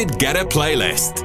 David Guetta playlist.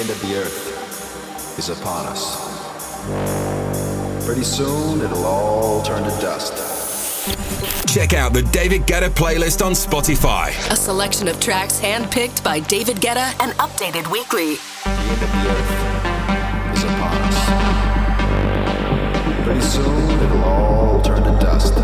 the end of the earth is upon us. Pretty soon it'll all turn to dust. Check out the David Guetta playlist on Spotify. A selection of tracks handpicked by David Guetta and updated weekly. The end of the earth is upon us. Pretty soon it'll all turn to dust.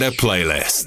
Guetta playlist.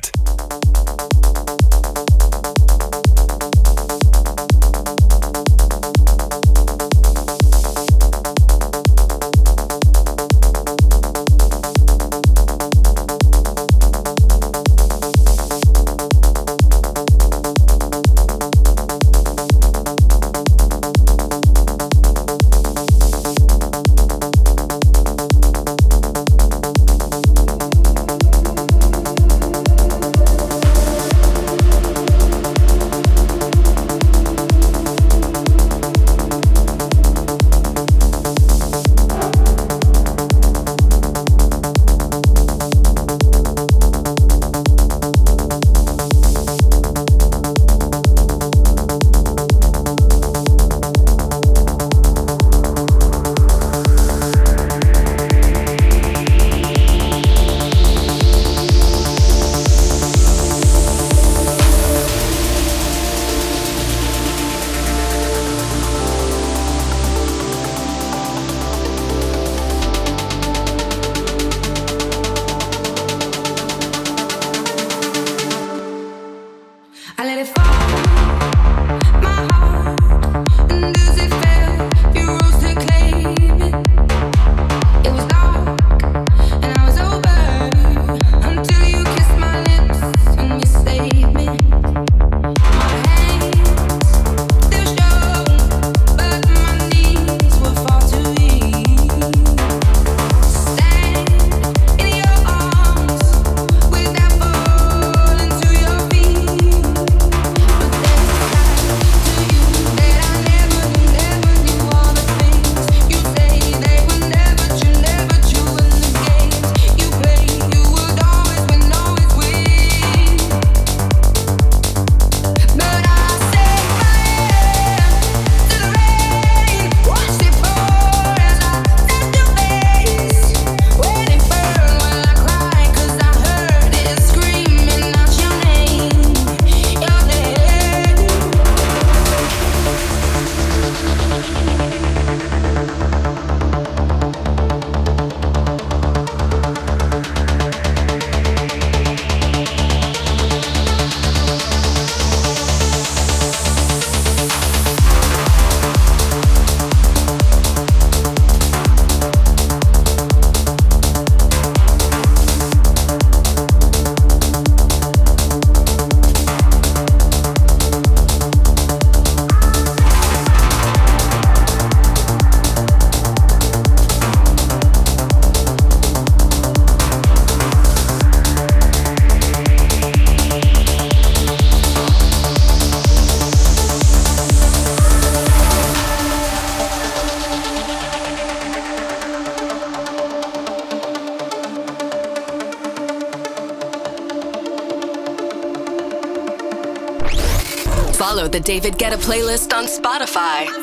The David Guetta playlist on Spotify.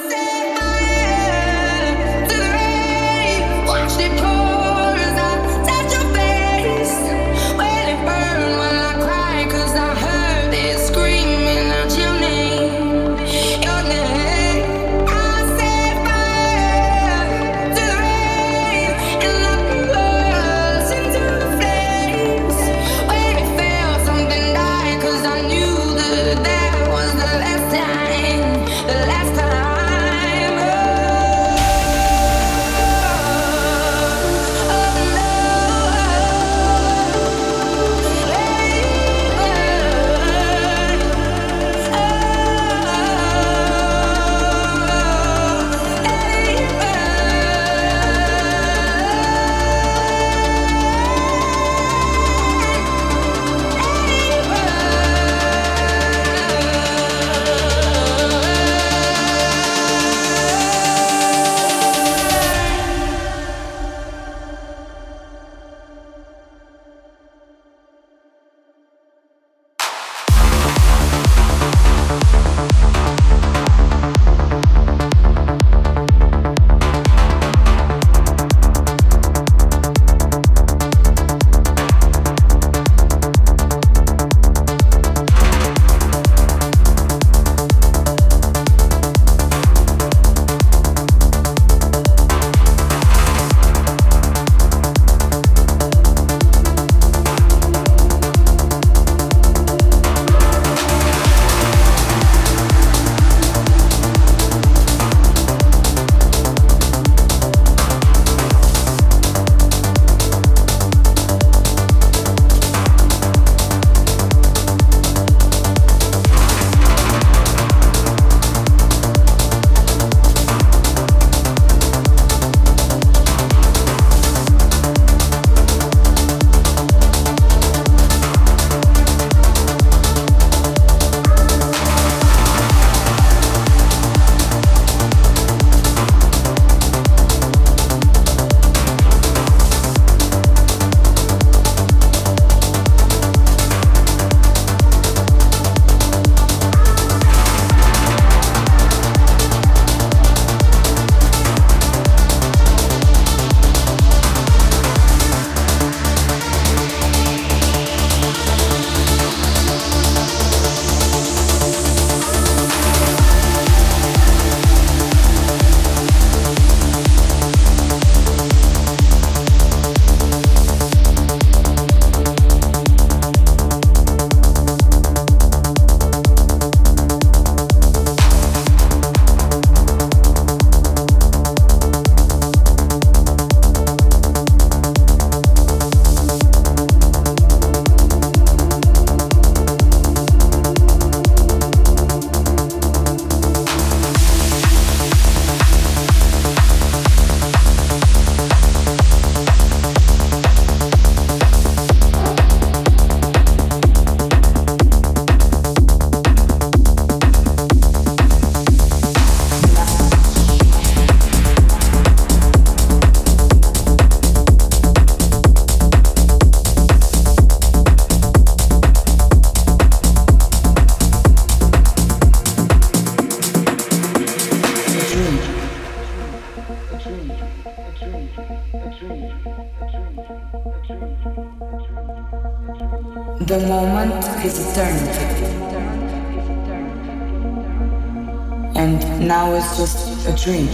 a dream.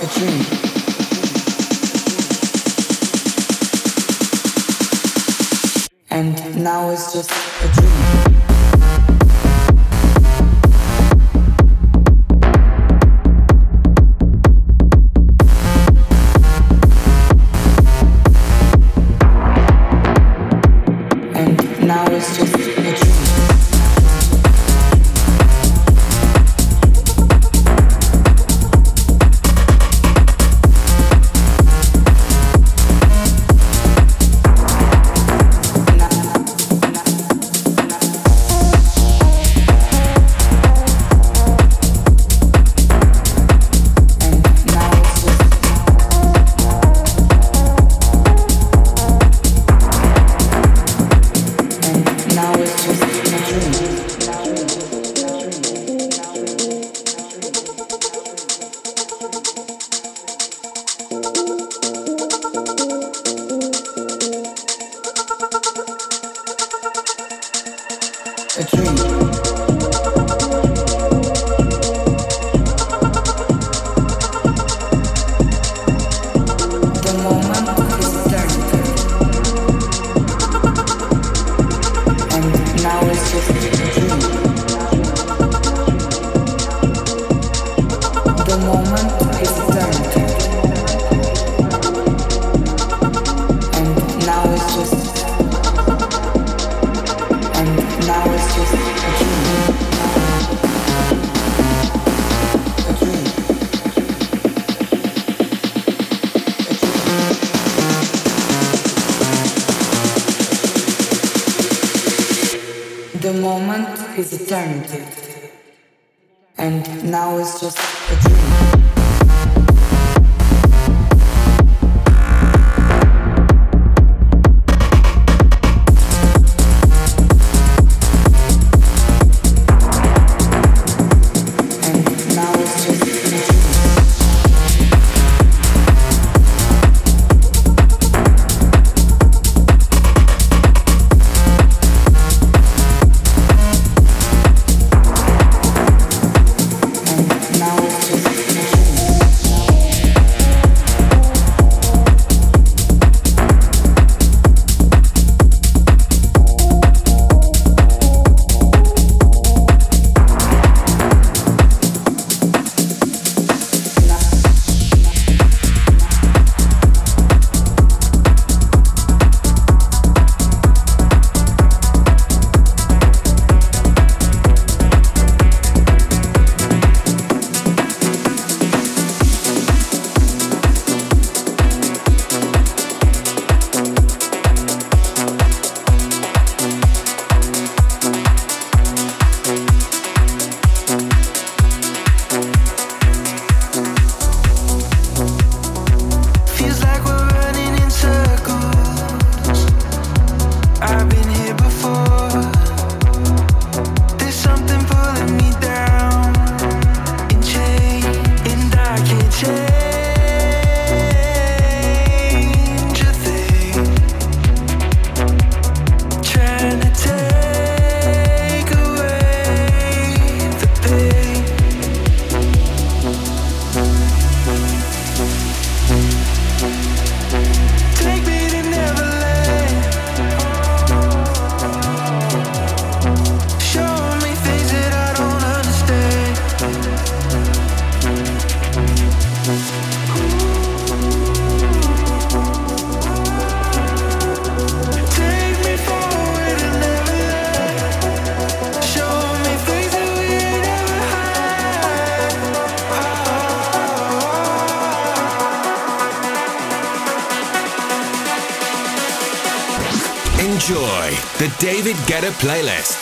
A dream. And now it's just. Insider Playlist.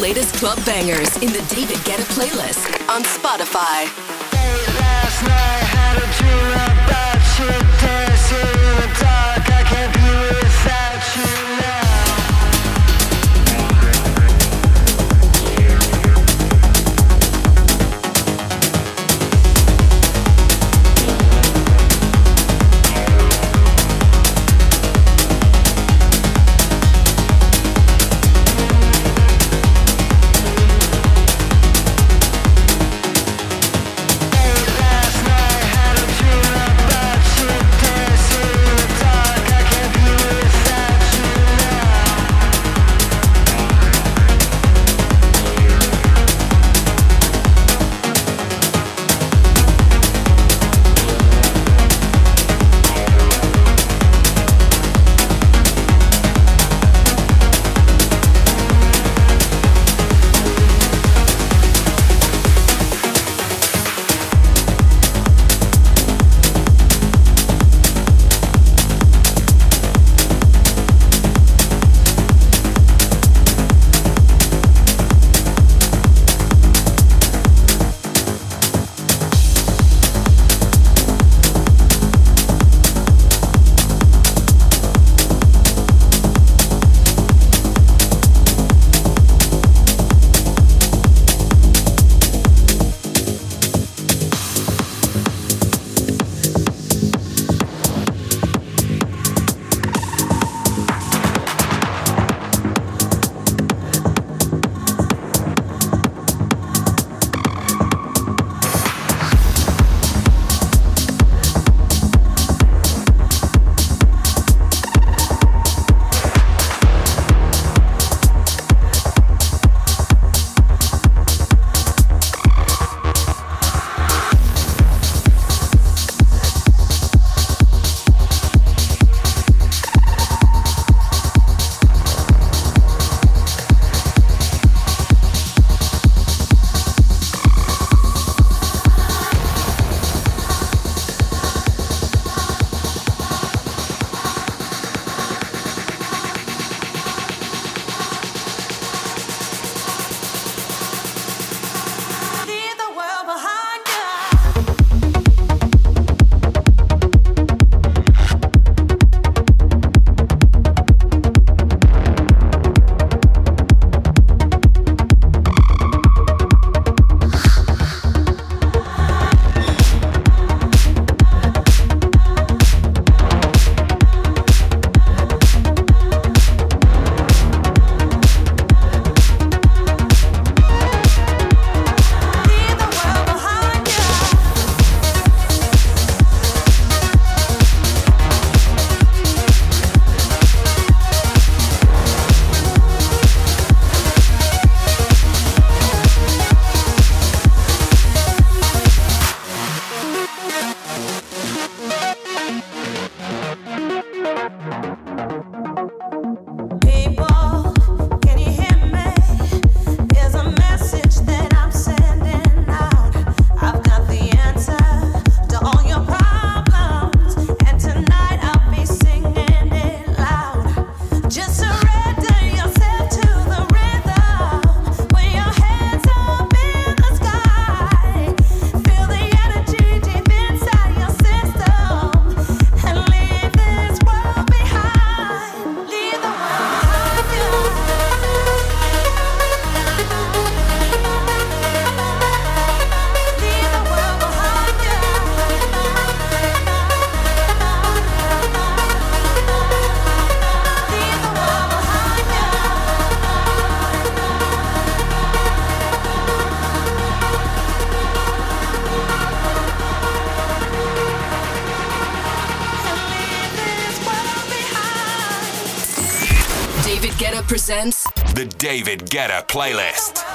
Latest club bangers in the David Guetta playlist on Spotify. Presents The David Guetta Playlist.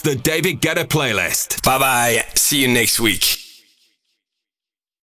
The David Guetta playlist. Bye bye. See you next week.